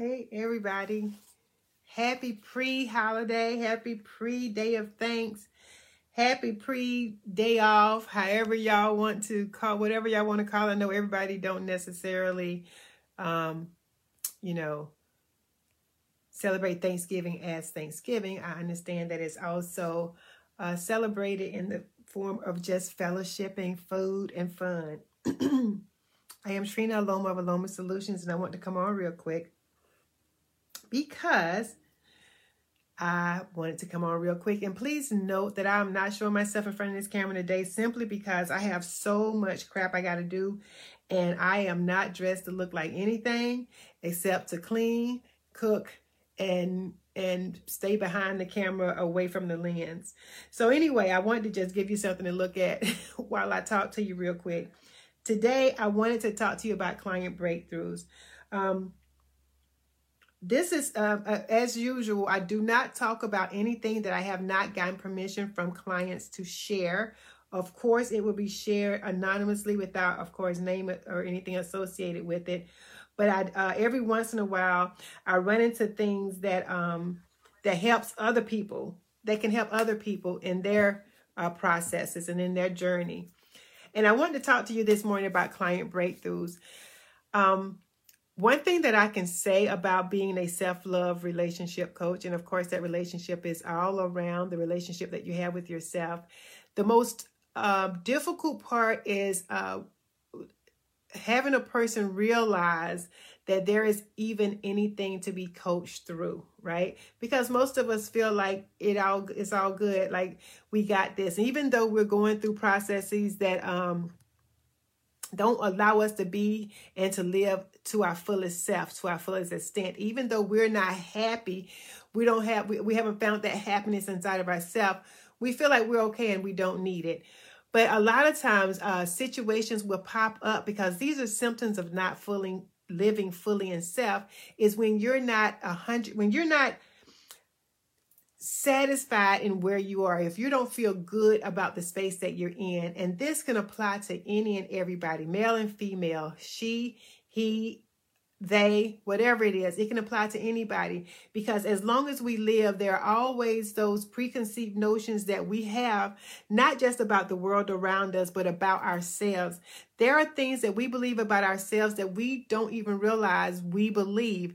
Hey, everybody. Happy pre holiday. Happy pre day of thanks. Happy pre day off. However, y'all want to call whatever y'all want to call. I know everybody don't necessarily, um, you know, celebrate Thanksgiving as Thanksgiving. I understand that it's also uh, celebrated in the form of just fellowshipping, food, and fun. I am Trina Aloma of Aloma Solutions, and I want to come on real quick because I wanted to come on real quick. And please note that I'm not showing myself in front of this camera today simply because I have so much crap I got to do. And I am not dressed to look like anything except to clean, cook, and and stay behind the camera away from the lens. So anyway, I wanted to just give you something to look at while I talk to you real quick. Today, I wanted to talk to you about client breakthroughs. Um, this is, uh, as usual, I do not talk about anything that I have not gotten permission from clients to share. Of course, it will be shared anonymously without, of course, name or anything associated with it. But I, uh, every once in a while, I run into things that um, that helps other people. They can help other people in their uh, processes and in their journey. And I wanted to talk to you this morning about client breakthroughs. Um, one thing that I can say about being a self love relationship coach, and of course, that relationship is all around the relationship that you have with yourself. The most uh, difficult part is uh, having a person realize that there is even anything to be coached through, right? Because most of us feel like it all it's all good, like we got this. And even though we're going through processes that um don't allow us to be and to live to our fullest self, to our fullest extent. Even though we're not happy, we don't have we, we haven't found that happiness inside of ourselves. We feel like we're okay and we don't need it. But a lot of times, uh, situations will pop up because these are symptoms of not fully living fully in self. Is when you're not a hundred, when you're not satisfied in where you are, if you don't feel good about the space that you're in, and this can apply to any and everybody, male and female, she, he, they, whatever it is, it can apply to anybody because as long as we live, there are always those preconceived notions that we have, not just about the world around us, but about ourselves. There are things that we believe about ourselves that we don't even realize we believe.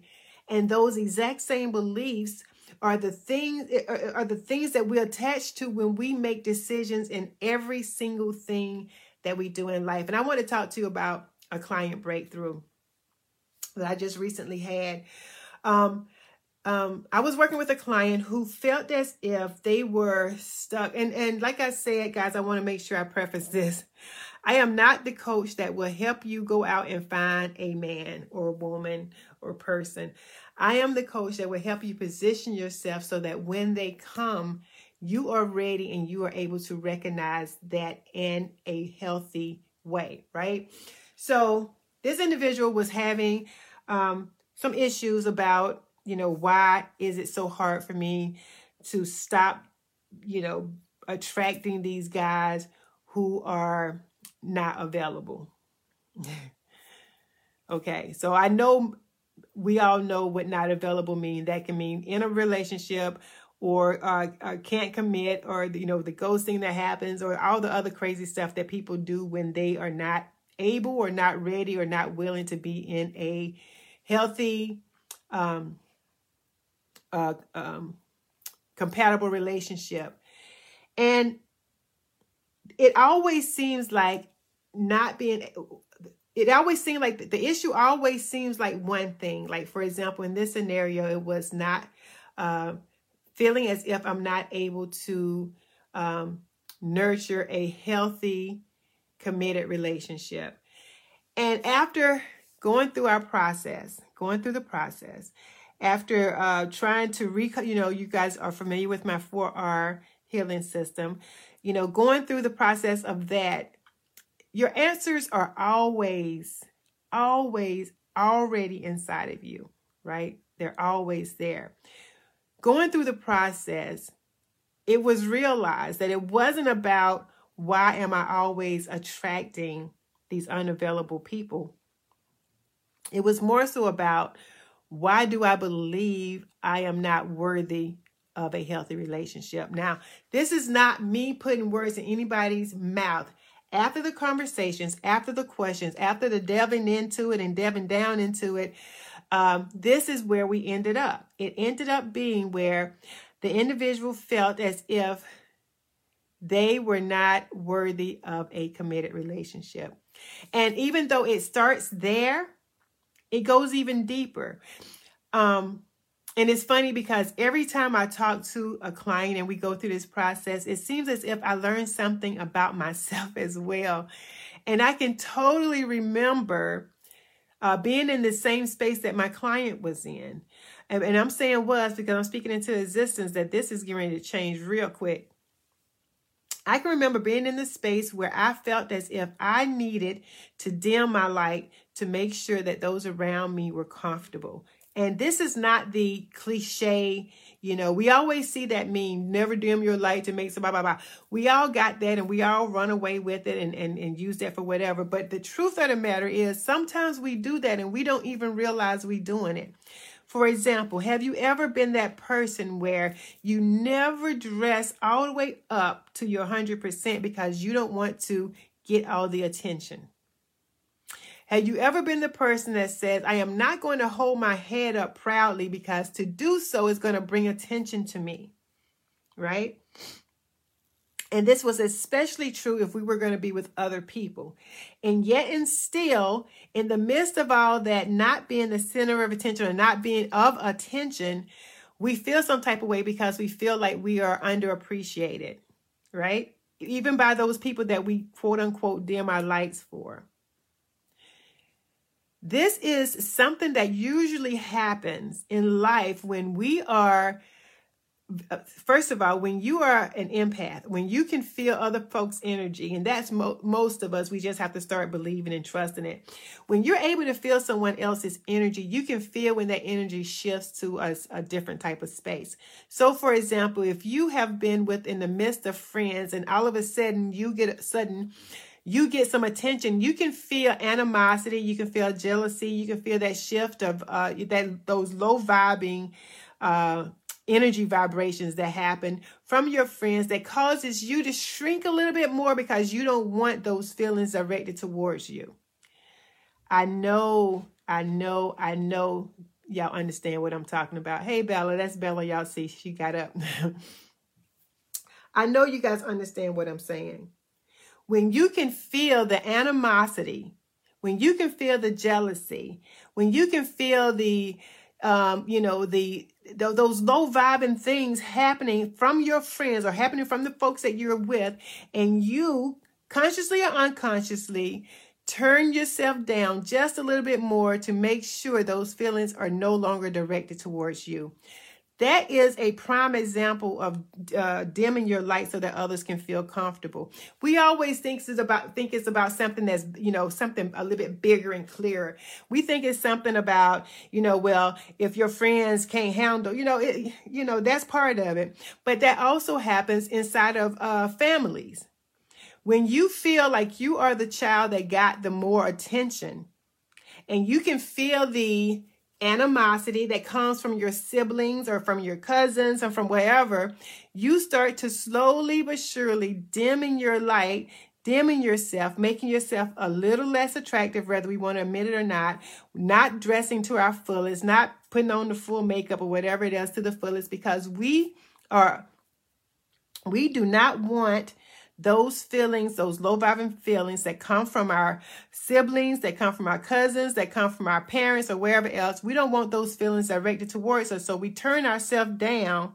And those exact same beliefs are the things eh, are the things that we attach to when we make decisions in every single thing that we do in life. And I want to talk to you about a client breakthrough that I just recently had. Um, um, I was working with a client who felt as if they were stuck. And, and like I said, guys, I want to make sure I preface this. I am not the coach that will help you go out and find a man or a woman or person. I am the coach that will help you position yourself so that when they come, you are ready and you are able to recognize that in a healthy way, right? So, this individual was having um, some issues about, you know, why is it so hard for me to stop, you know, attracting these guys who are not available. okay, so I know we all know what not available mean. That can mean in a relationship or uh, uh, can't commit or you know the ghosting that happens or all the other crazy stuff that people do when they are not able or not ready or not willing to be in a healthy um, uh, um, compatible relationship and it always seems like not being it always seemed like the, the issue always seems like one thing. Like, for example, in this scenario, it was not uh, feeling as if I'm not able to um, nurture a healthy, committed relationship. And after going through our process, going through the process, after uh, trying to recall, you know, you guys are familiar with my 4R healing system, you know, going through the process of that, your answers are always, always already inside of you, right? They're always there. Going through the process, it was realized that it wasn't about why am I always attracting these unavailable people. It was more so about Why do I believe I am not worthy of a healthy relationship? Now, this is not me putting words in anybody's mouth. After the conversations, after the questions, after the delving into it and delving down into it, um, this is where we ended up. It ended up being where the individual felt as if they were not worthy of a committed relationship. And even though it starts there, it goes even deeper. Um, and it's funny because every time I talk to a client and we go through this process, it seems as if I learn something about myself as well. And I can totally remember uh, being in the same space that my client was in. And, and I'm saying was because I'm speaking into existence that this is getting ready to change real quick. I can remember being in the space where I felt as if I needed to dim my light to make sure that those around me were comfortable. And this is not the cliche, you know, we always see that meme, never dim your light to make somebody, blah, blah, blah. We all got that and we all run away with it and, and, and use that for whatever. But the truth of the matter is sometimes we do that and we don't even realize we're doing it. For example, have you ever been that person where you never dress all the way up to your 100% because you don't want to get all the attention? Have you ever been the person that says, I am not going to hold my head up proudly because to do so is going to bring attention to me? Right? And this was especially true if we were going to be with other people. And yet, and still, in the midst of all that, not being the center of attention or not being of attention, we feel some type of way because we feel like we are underappreciated, right? Even by those people that we quote unquote dim our lights for. This is something that usually happens in life when we are first of all, when you are an empath, when you can feel other folks' energy, and that's mo- most of us, we just have to start believing and trusting it. When you're able to feel someone else's energy, you can feel when that energy shifts to a, a different type of space. So, for example, if you have been within the midst of friends, and all of a sudden you get sudden you get some attention you can feel animosity you can feel jealousy you can feel that shift of uh, that those low vibing uh, energy vibrations that happen from your friends that causes you to shrink a little bit more because you don't want those feelings directed towards you. I know, I know, I know y'all understand what I'm talking about. Hey, Bella, that's Bella. Y'all see she got up. I know you guys understand what I'm saying. When you can feel the animosity, when you can feel the jealousy, when you can feel the um, you know, the, those low vibing things happening from your friends or happening from the folks that you're with, and you consciously or unconsciously turn yourself down just a little bit more to make sure those feelings are no longer directed towards you. That is a prime example of uh, dimming your light so that others can feel comfortable. We always think it's about think it's about something that's you know something a little bit bigger and clearer. We think it's something about you know well if your friends can't handle you know it, you know that's part of it, but that also happens inside of uh, families. When you feel like you are the child that got the more attention, and you can feel the animosity that comes from your siblings or from your cousins or from wherever, you start to slowly but surely dimming your light, dimming yourself, making yourself a little less attractive, whether we want to admit it or not, not dressing to our fullest, not putting on the full makeup or whatever it is to the fullest, because we are, we do not want those feelings, those low vibing feelings that come from our siblings, that come from our cousins, that come from our parents or wherever else, we don't want those feelings directed towards us. So we turn ourselves down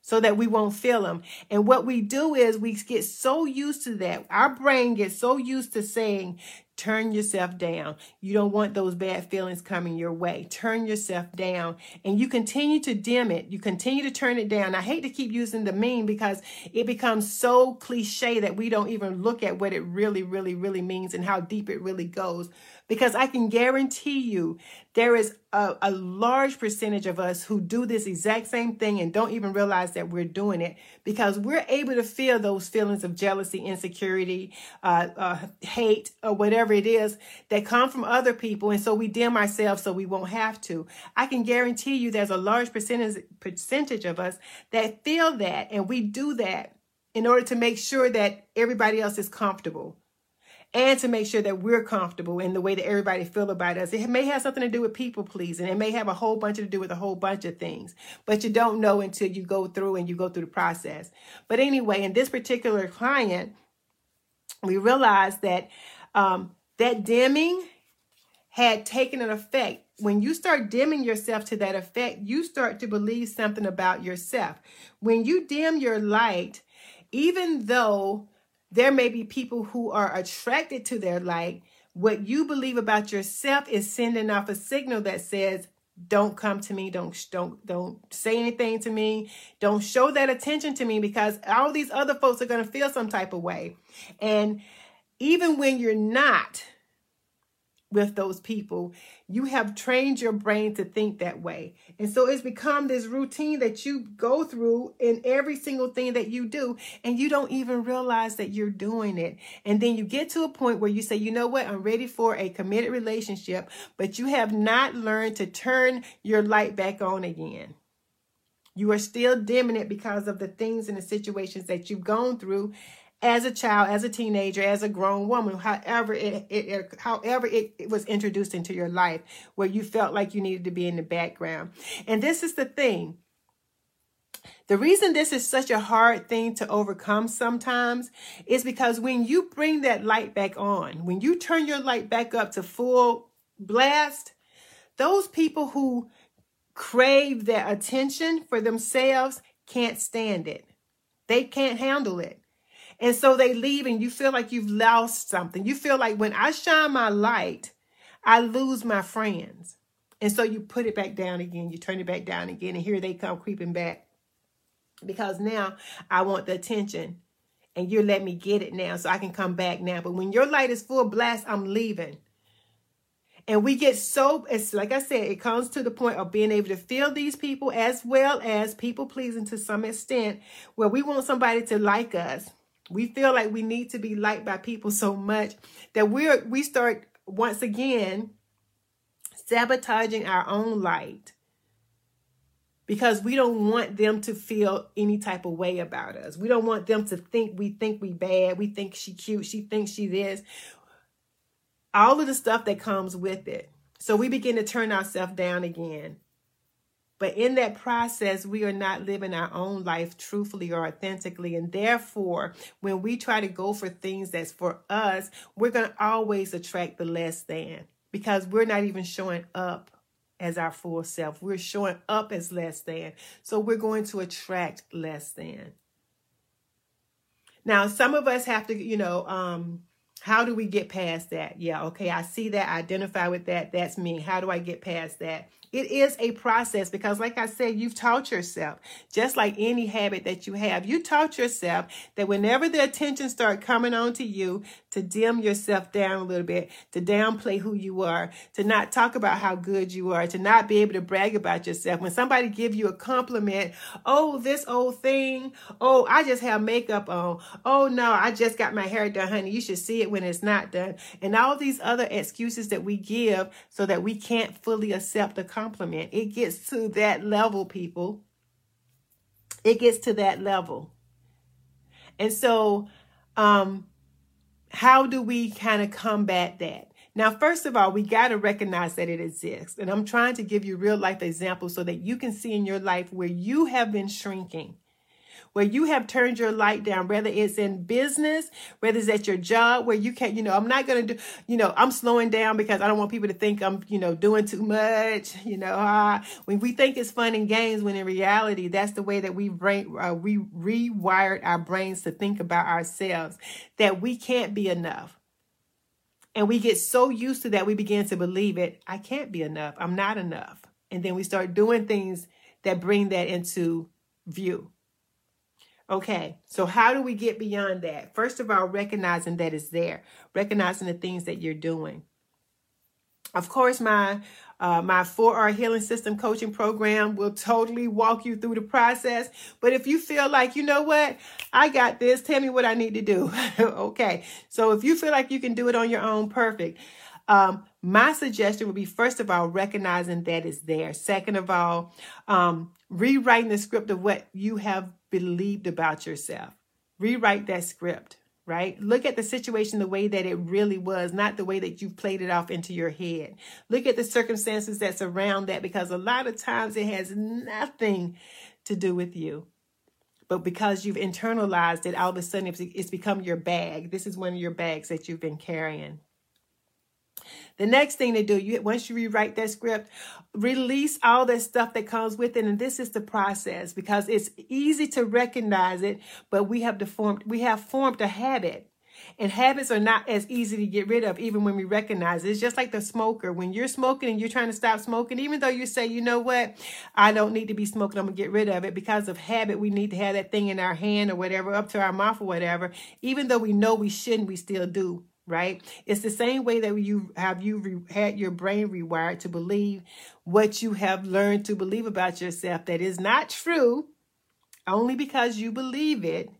so that we won't feel them. And what we do is we get so used to that. Our brain gets so used to saying, turn yourself down. You don't want those bad feelings coming your way. Turn yourself down and you continue to dim it. You continue to turn it down. I hate to keep using the meme because it becomes so cliche that we don't even look at what it really, really, really means and how deep it really goes because I can guarantee you there is a, a, large percentage of us who do this exact same thing and don't even realize that we're doing it because we're able to feel those feelings of jealousy, insecurity, uh, uh, hate, or whatever whatever it is that come from other people. And so we dim ourselves so we won't have to. I can guarantee you there's a large percentage, percentage of us that feel that. And we do that in order to make sure that everybody else is comfortable and to make sure that we're comfortable in the way that everybody feel about us. It may have something to do with people pleasing. It may have a whole bunch to do with a whole bunch of things, but you don't know until you go through and you go through the process. But anyway, in this particular client, we realized that um, that dimming had taken an effect. When you start dimming yourself to that effect, you start to believe something about yourself. When you dim your light, even though there may be people who are attracted to their light. What you believe about yourself is sending off a signal that says, don't come to me don't don't don't say anything to me don't show that attention to me because all these other folks are going to feel some type of way and even when you're not with those people. You have trained your brain to think that way. And so it's become this routine that you go through in every single thing that you do, and you don't even realize that you're doing it. And then you get to a point where you say, you know what, I'm ready for a committed relationship, but you have not learned to turn your light back on again. You are still dimming it because of the things and the situations that you've gone through as a child, as a teenager, as a grown woman, however it, it, it however it, it was introduced into your life, where you felt like you needed to be in the background. And this is the thing. The reason this is such a hard thing to overcome sometimes is because when you bring that light back on, when you turn your light back up to full blast, those people who crave that attention for themselves can't stand it. They can't handle it. And so they leave and you feel like you've lost something. You feel like when I shine my light, I lose my friends. And so you put it back down again, you turn it back down again, and here they come creeping back. Because now I want the attention and you let me get it now so I can come back now. But when your light is full blast, I'm leaving. And we get so, it's like I said, it comes to the point of being able to feel these people as well as people pleasing to some extent, where we want somebody to like us. We feel like we need to be liked by people so much that we're we start once again sabotaging our own light because we don't want them to feel any type of way about us. We don't want them to think we think we bad, we think she cute, she thinks she this. All of the stuff that comes with it. So we begin to turn ourselves down again. But in that process, we are not living our own life truthfully or authentically. And therefore, when we try to go for things that's for us, we're going to always attract the less than because we're not even showing up as our full self. We're showing up as less than. So we're going to attract less than. Now, some of us have to, you know, um, how do we get past that? Yeah, okay, I see that, I identify with that. That's me. How do I get past that? It is a process because, like I said, you've taught yourself, just like any habit that you have, you taught yourself that whenever the attention start coming on to you, to dim yourself down a little bit, to downplay who you are, to not talk about how good you are, to not be able to brag about yourself. When somebody give you a compliment, oh, this old thing, oh, I just have makeup on, oh no, I just got my hair done, honey. You should see it when it's not done. And all these other excuses that we give so that we can't fully accept the compliment. It gets to that level, people. It gets to that level. And so, um, how do we kind of combat that? Now, first of all, we got to recognize that it exists. And I'm trying to give you real life examples so that you can see in your life where you have been shrinking where you have turned your light down, whether it's in business, whether it's at your job, where you can't, you know, I'm not going to do, you know, I'm slowing down because I don't want people to think I'm, you know, doing too much, you know, uh, when we think it's fun and games, when in reality, that's the way that we brain, uh, we rewired our brains to think about ourselves, that we can't be enough. And we get so used to that, we begin to believe it. I can't be enough. I'm not enough. And then we start doing things that bring that into view. Okay, so how do we get beyond that? First of all, recognizing that it's there, recognizing the things that you're doing. Of course, my uh, my 4R healing system coaching program will totally walk you through the process. But if you feel like, you know what, I got this, tell me what I need to do. okay. So if you feel like you can do it on your own, perfect. Um, my suggestion would be first of all, recognizing that it's there. Second of all, um, rewriting the script of what you have believed about yourself. Rewrite that script right? Look at the situation the way that it really was, not the way that you've played it off into your head. Look at the circumstances that surround that because a lot of times it has nothing to do with you. But because you've internalized it, all of a sudden it's become your bag. This is one of your bags that you've been carrying. The next thing to do, you once you rewrite that script, release all that stuff that comes with it. And this is the process because it's easy to recognize it, but we have deformed, we have formed a habit. And habits are not as easy to get rid of, even when we recognize it. It's just like the smoker. When you're smoking and you're trying to stop smoking, even though you say, you know what, I don't need to be smoking, I'm going to get rid of it. Because of habit, we need to have that thing in our hand or whatever, up to our mouth or whatever. Even though we know we shouldn't, we still do right? It's the same way that you have you re- had your brain rewired to believe what you have learned to believe about yourself that is not true only because you believe it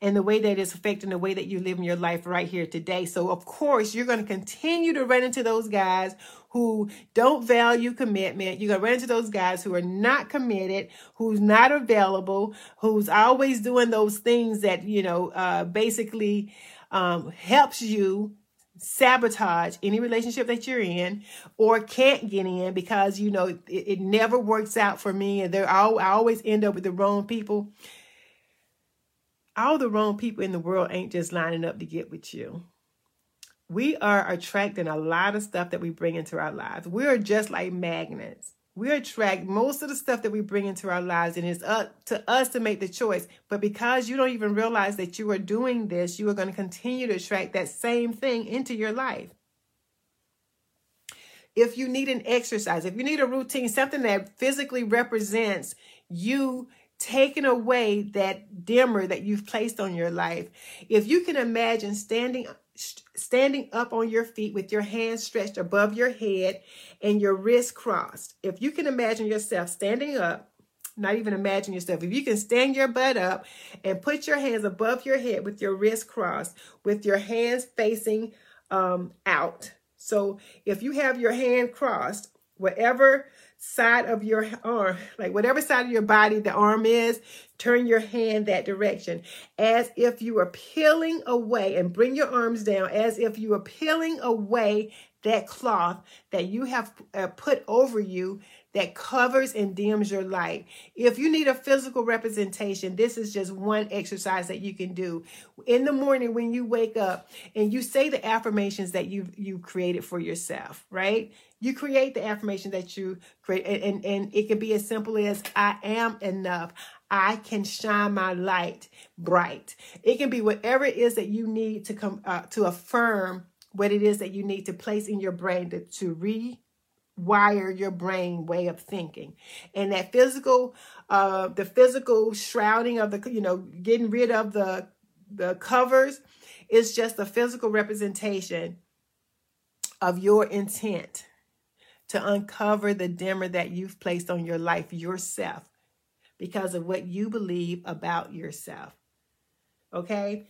and the way that it's affecting the way that you live in your life right here today. So, of course, you're going to continue to run into those guys who don't value commitment. You're going to run into those guys who are not committed, who's not available, who's always doing those things that, you know, uh, basically um, helps you sabotage any relationship that you're in or can't get in because you know it, it never works out for me and they're all, I always end up with the wrong people. All the wrong people in the world ain't just lining up to get with you. We are attracting a lot of stuff that we bring into our lives. We're just like magnets we attract most of the stuff that we bring into our lives and it's up to us to make the choice. But because you don't even realize that you are doing this you are going to continue to attract that same thing into your life. If you need an exercise if you need a routine something that physically represents you taking away that dimmer that you've placed on your life if you can imagine standing standing up on your feet with your hands stretched above your head and your wrists crossed. If you can imagine yourself standing up, not even imagine yourself, if you can stand your butt up and put your hands above your head with your wrists crossed, with your hands facing um, out. So if you have your hand crossed, whatever side of your arm, like whatever side of your body the arm is, turn your hand that direction as if you are peeling away and bring your arms down as if you are peeling away that cloth that you have uh, put over you that covers and dims your light. If you need a physical representation, this is just one exercise that you can do. In the morning when you wake up and you say the affirmations that you you created for yourself, right? You create the affirmation that you create and, and, and it can be as simple as I am enough. I can shine my light bright. It can be whatever it is that you need to come uh, to affirm what it is that you need to place in your brain to, to rewire your brain way of thinking and that physical uh the physical shrouding of the you know getting rid of the the covers is just a physical representation of your intent to uncover the dimmer that you've placed on your life yourself because of what you believe about yourself okay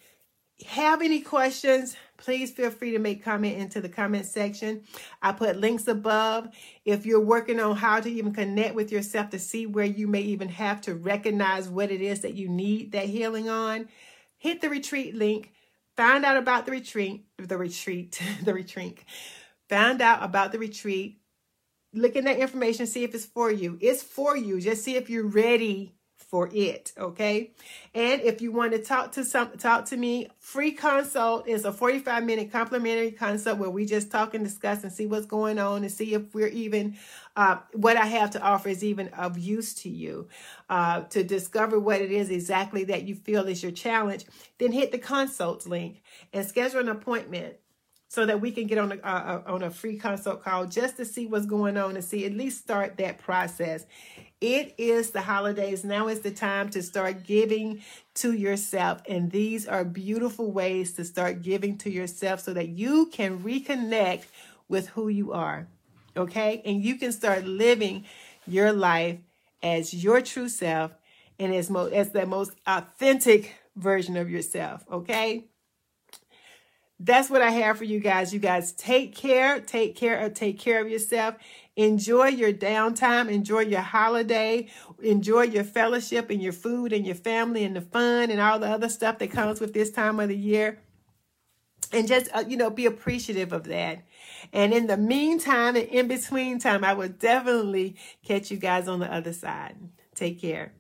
have any questions, please feel free to make comment into the comment section. I put links above. If you're working on how to even connect with yourself to see where you may even have to recognize what it is that you need that healing on, hit the retreat link. Find out about the retreat, the retreat, the retreat. Find out about the retreat. Look in that information, see if it's for you. It's for you. Just see if you're ready for it okay and if you want to talk to some talk to me free consult is a 45 minute complimentary consult where we just talk and discuss and see what's going on and see if we're even uh, what i have to offer is even of use to you uh, to discover what it is exactly that you feel is your challenge then hit the consult link and schedule an appointment so that we can get on a, on a free consult call just to see what's going on and see at least start that process it is the holidays. Now is the time to start giving to yourself. And these are beautiful ways to start giving to yourself so that you can reconnect with who you are. Okay? And you can start living your life as your true self and as, mo- as the most authentic version of yourself. Okay? That's what I have for you guys. You guys take care, take care of, take care of yourself. Enjoy your downtime. Enjoy your holiday. Enjoy your fellowship and your food and your family and the fun and all the other stuff that comes with this time of the year. And just, uh, you know, be appreciative of that. And in the meantime and in between time, I will definitely catch you guys on the other side. Take care.